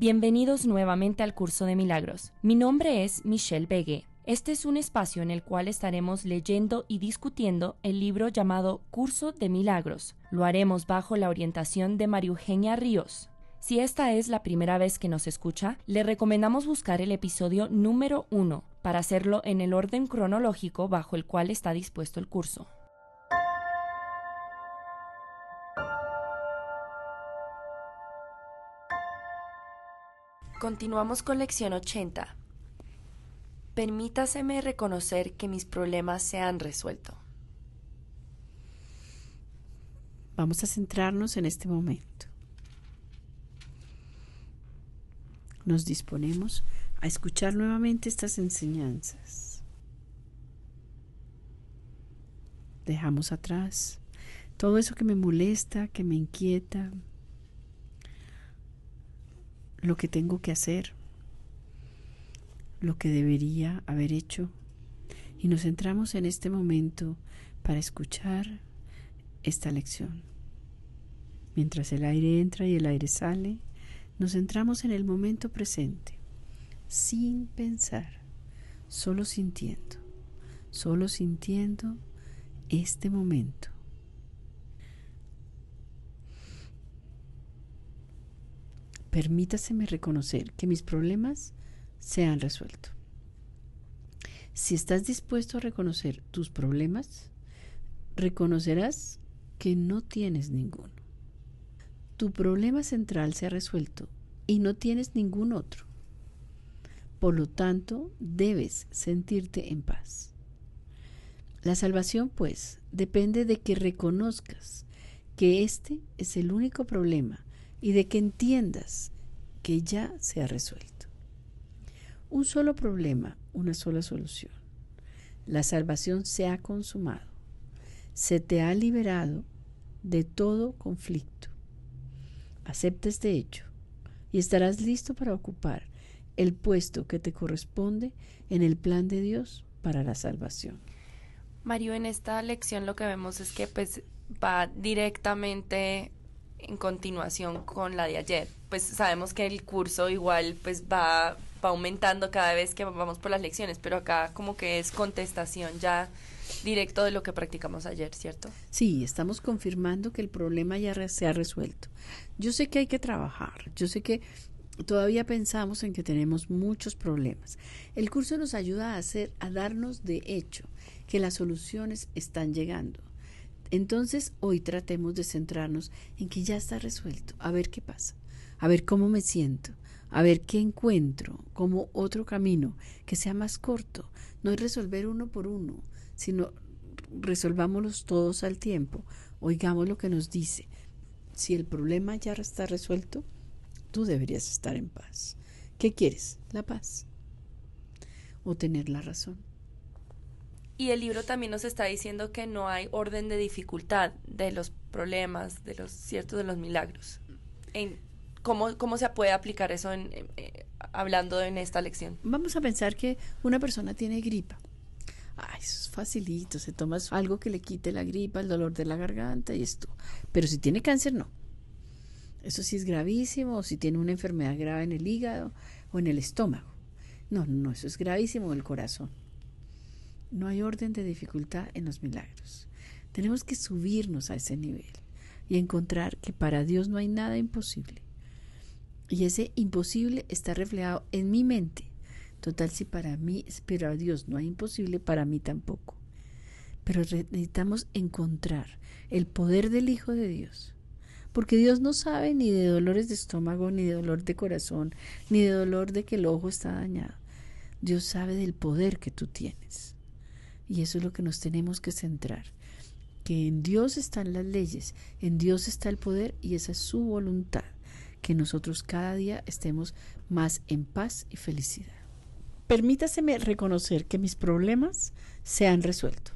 Bienvenidos nuevamente al curso de milagros. Mi nombre es Michelle Begue. Este es un espacio en el cual estaremos leyendo y discutiendo el libro llamado Curso de Milagros. Lo haremos bajo la orientación de María Eugenia Ríos. Si esta es la primera vez que nos escucha, le recomendamos buscar el episodio número 1 para hacerlo en el orden cronológico bajo el cual está dispuesto el curso. Continuamos con lección 80. Permítaseme reconocer que mis problemas se han resuelto. Vamos a centrarnos en este momento. Nos disponemos a escuchar nuevamente estas enseñanzas. Dejamos atrás todo eso que me molesta, que me inquieta, lo que tengo que hacer, lo que debería haber hecho, y nos centramos en este momento para escuchar esta lección. Mientras el aire entra y el aire sale, nos centramos en el momento presente, sin pensar, solo sintiendo, solo sintiendo este momento. Permítaseme reconocer que mis problemas se han resuelto. Si estás dispuesto a reconocer tus problemas, reconocerás que no tienes ninguno. Tu problema central se ha resuelto y no tienes ningún otro. Por lo tanto, debes sentirte en paz. La salvación, pues, depende de que reconozcas que este es el único problema y de que entiendas que ya se ha resuelto. Un solo problema, una sola solución. La salvación se ha consumado. Se te ha liberado de todo conflicto. Acepta este hecho y estarás listo para ocupar el puesto que te corresponde en el plan de Dios para la salvación. Mario, en esta lección lo que vemos es que pues va directamente en continuación con la de ayer. Pues sabemos que el curso igual pues va, va aumentando cada vez que vamos por las lecciones, pero acá como que es contestación ya directo de lo que practicamos ayer, ¿cierto? Sí, estamos confirmando que el problema ya se ha resuelto. Yo sé que hay que trabajar, yo sé que todavía pensamos en que tenemos muchos problemas. El curso nos ayuda a hacer, a darnos de hecho que las soluciones están llegando. Entonces hoy tratemos de centrarnos en que ya está resuelto, a ver qué pasa, a ver cómo me siento, a ver qué encuentro como otro camino que sea más corto. No es resolver uno por uno, sino resolvámoslos todos al tiempo. Oigamos lo que nos dice. Si el problema ya está resuelto, tú deberías estar en paz. ¿Qué quieres? La paz. O tener la razón. Y el libro también nos está diciendo que no hay orden de dificultad de los problemas, de los ciertos de los milagros. ¿cómo, ¿Cómo se puede aplicar eso eh, hablando en esta lección? Vamos a pensar que una persona tiene gripa. Ay, eso es facilito, se toma algo que le quite la gripa, el dolor de la garganta y esto. Pero si tiene cáncer, no. Eso sí es gravísimo, o si tiene una enfermedad grave en el hígado o en el estómago. No, no, eso es gravísimo, el corazón. No hay orden de dificultad en los milagros. Tenemos que subirnos a ese nivel y encontrar que para Dios no hay nada imposible. Y ese imposible está reflejado en mi mente. Total, si para mí, pero a Dios no hay imposible, para mí tampoco. Pero necesitamos encontrar el poder del Hijo de Dios. Porque Dios no sabe ni de dolores de estómago, ni de dolor de corazón, ni de dolor de que el ojo está dañado. Dios sabe del poder que tú tienes. Y eso es lo que nos tenemos que centrar. Que en Dios están las leyes, en Dios está el poder y esa es su voluntad. Que nosotros cada día estemos más en paz y felicidad. Permítaseme reconocer que mis problemas se han resuelto.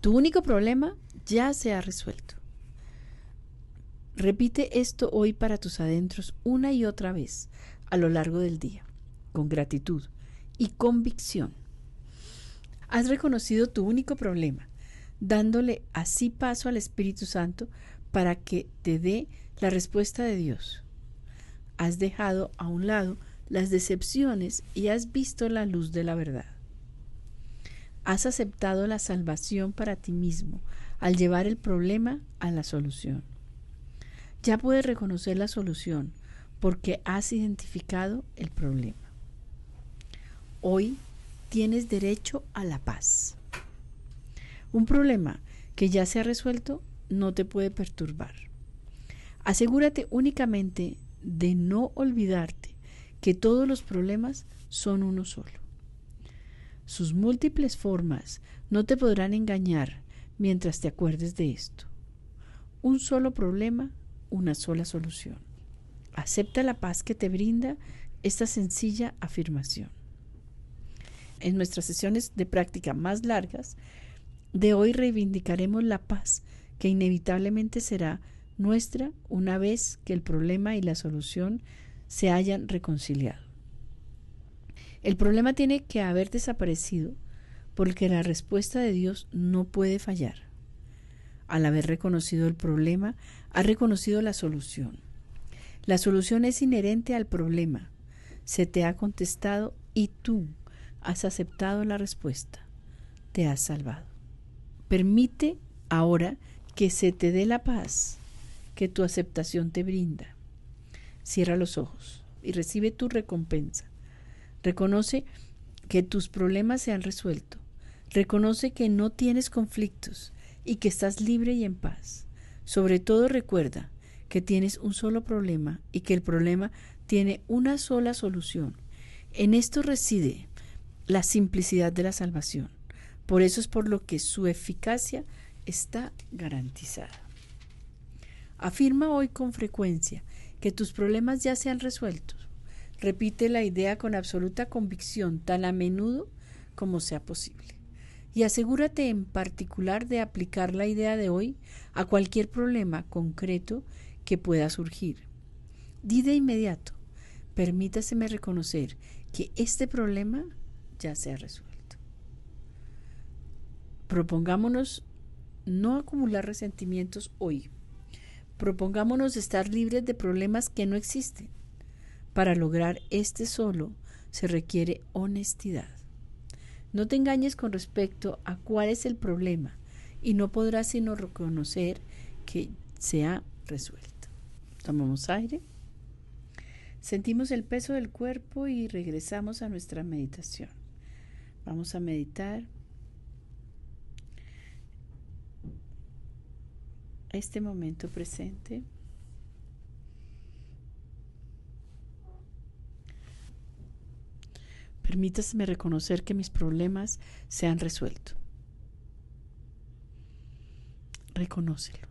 Tu único problema ya se ha resuelto. Repite esto hoy para tus adentros una y otra vez a lo largo del día, con gratitud y convicción. Has reconocido tu único problema, dándole así paso al Espíritu Santo para que te dé la respuesta de Dios. Has dejado a un lado las decepciones y has visto la luz de la verdad. Has aceptado la salvación para ti mismo al llevar el problema a la solución. Ya puedes reconocer la solución porque has identificado el problema. Hoy tienes derecho a la paz. Un problema que ya se ha resuelto no te puede perturbar. Asegúrate únicamente de no olvidarte que todos los problemas son uno solo. Sus múltiples formas no te podrán engañar mientras te acuerdes de esto. Un solo problema, una sola solución. Acepta la paz que te brinda esta sencilla afirmación. En nuestras sesiones de práctica más largas, de hoy reivindicaremos la paz que inevitablemente será nuestra una vez que el problema y la solución se hayan reconciliado. El problema tiene que haber desaparecido porque la respuesta de Dios no puede fallar. Al haber reconocido el problema, ha reconocido la solución. La solución es inherente al problema. Se te ha contestado y tú has aceptado la respuesta. Te has salvado. Permite ahora que se te dé la paz que tu aceptación te brinda. Cierra los ojos y recibe tu recompensa. Reconoce que tus problemas se han resuelto. Reconoce que no tienes conflictos y que estás libre y en paz. Sobre todo recuerda que tienes un solo problema y que el problema tiene una sola solución. En esto reside la simplicidad de la salvación. Por eso es por lo que su eficacia está garantizada. Afirma hoy con frecuencia que tus problemas ya se han resuelto. Repite la idea con absoluta convicción tan a menudo como sea posible. Y asegúrate en particular de aplicar la idea de hoy a cualquier problema concreto que pueda surgir. Di de inmediato, permítaseme reconocer que este problema ya se ha resuelto. Propongámonos no acumular resentimientos hoy Propongámonos estar libres de problemas que no existen. Para lograr este solo se requiere honestidad. No te engañes con respecto a cuál es el problema y no podrás sino reconocer que se ha resuelto. Tomamos aire, sentimos el peso del cuerpo y regresamos a nuestra meditación. Vamos a meditar este momento presente. Permítaseme reconocer que mis problemas se han resuelto. Reconócelo.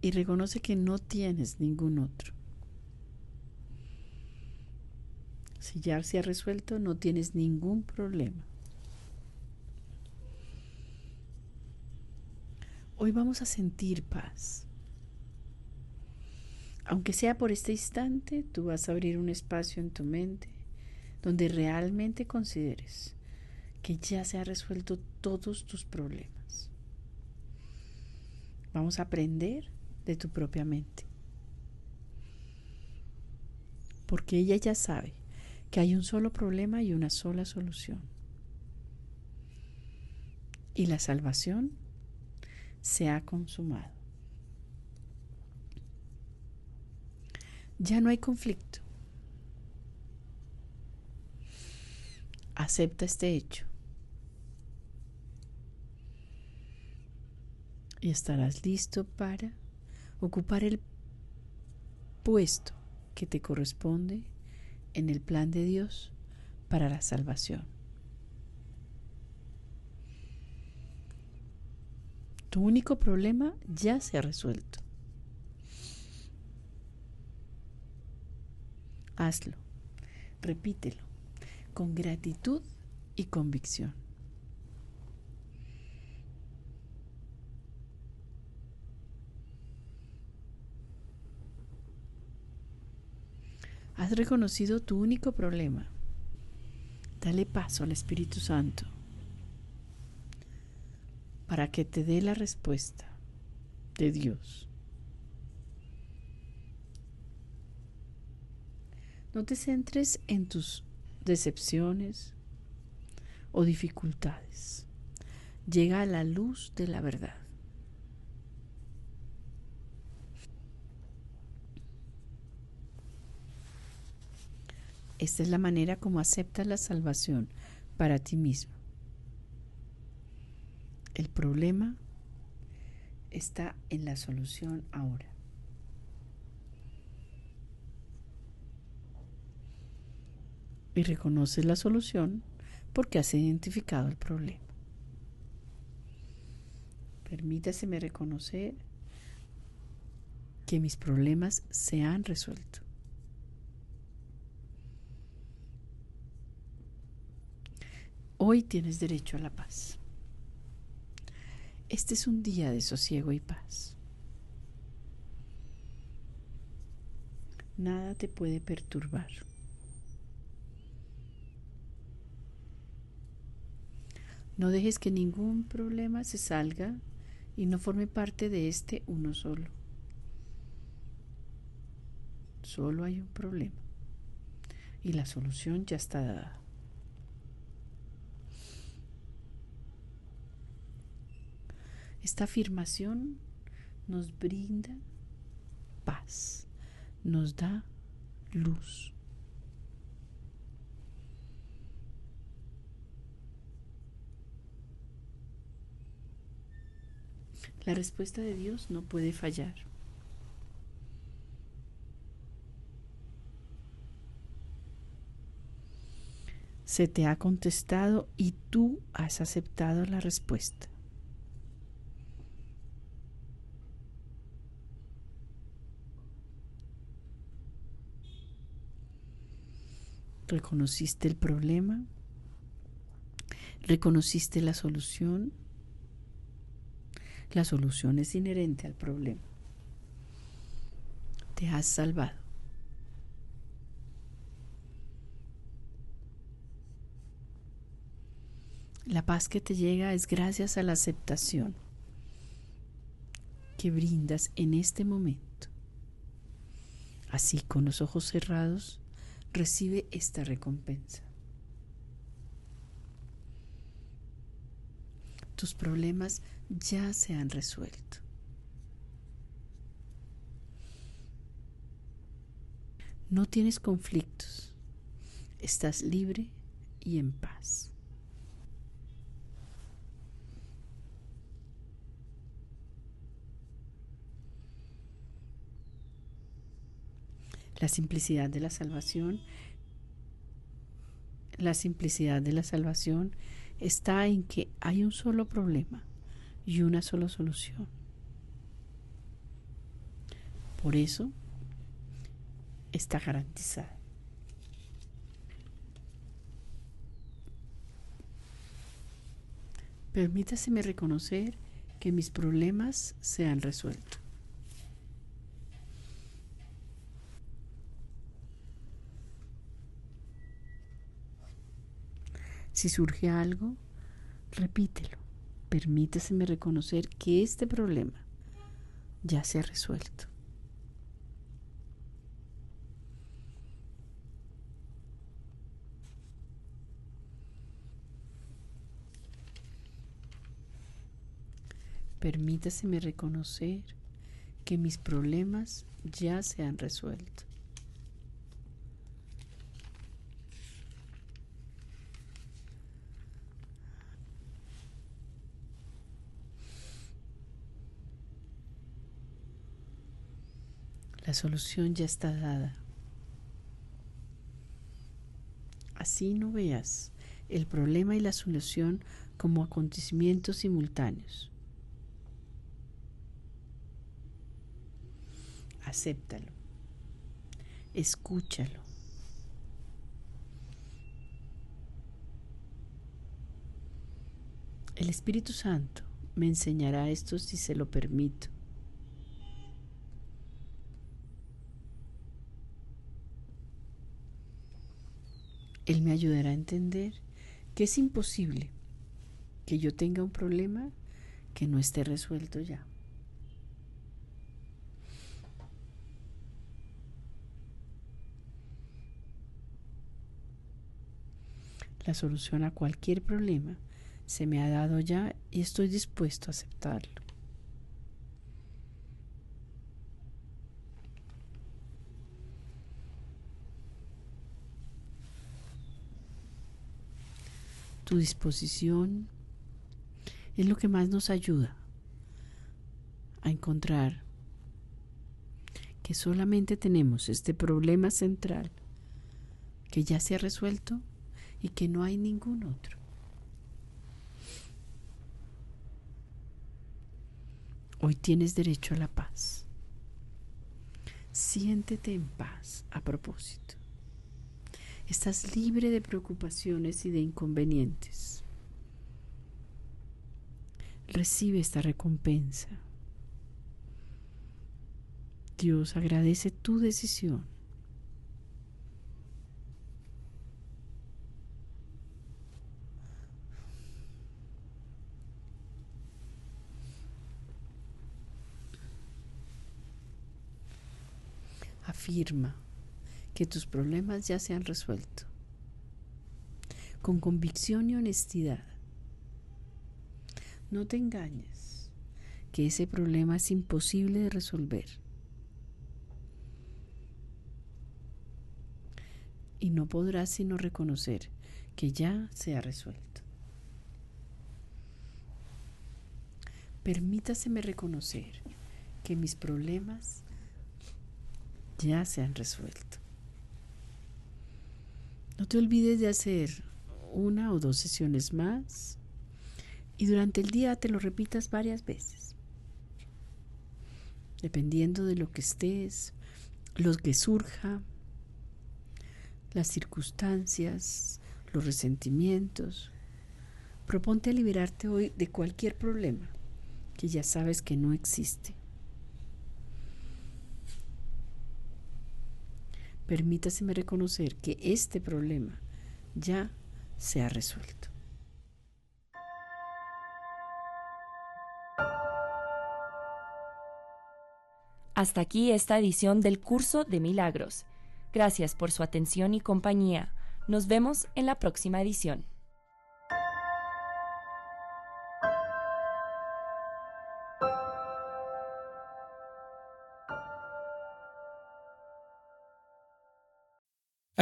y reconoce que no tienes ningún otro. Si ya se ha resuelto, no tienes ningún problema. Hoy vamos a sentir paz. Aunque sea por este instante, tú vas a abrir un espacio en tu mente donde realmente consideres que ya se ha resuelto todos tus problemas. Vamos a aprender de tu propia mente. Porque ella ya sabe que hay un solo problema y una sola solución. Y la salvación se ha consumado. Ya no hay conflicto. Acepta este hecho. Y estarás listo para ocupar el puesto que te corresponde en el plan de Dios para la salvación. Tu único problema ya se ha resuelto. Hazlo, repítelo, con gratitud y convicción. Has reconocido tu único problema. Dale paso al Espíritu Santo para que te dé la respuesta de Dios. No te centres en tus decepciones o dificultades. Llega a la luz de la verdad. Esta es la manera como aceptas la salvación para ti mismo. El problema está en la solución ahora. Y reconoces la solución porque has identificado el problema. Permítaseme reconocer que mis problemas se han resuelto. Hoy tienes derecho a la paz. Este es un día de sosiego y paz. Nada te puede perturbar. No dejes que ningún problema se salga y no forme parte de este uno solo. Solo hay un problema y la solución ya está dada. Esta afirmación nos brinda paz, nos da luz. La respuesta de Dios no puede fallar. Se te ha contestado y tú has aceptado la respuesta. Reconociste el problema, reconociste la solución. La solución es inherente al problema. Te has salvado. La paz que te llega es gracias a la aceptación que brindas en este momento. Así, con los ojos cerrados, recibe esta recompensa. Tus problemas ya se han resuelto. No tienes conflictos. Estás libre y en paz. La simplicidad de la salvación, la simplicidad de la salvación está en que hay un solo problema y una sola solución. Por eso está garantizada. Permítaseme reconocer que mis problemas se han resuelto. Si surge algo, repítelo. Permítaseme reconocer que este problema ya se ha resuelto. Permítaseme reconocer que mis problemas ya se han resuelto. La solución ya está dada. Así no veas el problema y la solución como acontecimientos simultáneos. acéptalo, escúchalo. El Espíritu Santo me enseñará esto si se lo permito. Él me ayudará a entender que es imposible que yo tenga un problema que no esté resuelto ya. La solución a cualquier problema se me ha dado ya y estoy dispuesto a aceptarlo. Tu disposición es lo que más nos ayuda a encontrar que solamente tenemos este problema central que ya se ha resuelto y que no hay ningún otro. Hoy tienes derecho a la paz. Siéntete en paz a propósito. Estás libre de preocupaciones y de inconvenientes. Recibe esta recompensa. Dios agradece tu decisión afirma que tus problemas ya se han resuelto. Con convicción y honestidad. No te engañes que ese problema es imposible de resolver. Y no podrás sino reconocer que ya se ha resuelto. Permítaseme reconocer que mis problemas ya se han resuelto. No te olvides de hacer una o dos sesiones más y durante el día te lo repitas varias veces. Dependiendo de lo que estés, lo que surja, las circunstancias, los resentimientos. Proponte a liberarte hoy de cualquier problema que ya sabes que no existe. Permítaseme reconocer que este problema ya se ha resuelto. Hasta aquí esta edición del curso de milagros. Gracias por su atención y compañía. Nos vemos en la próxima edición.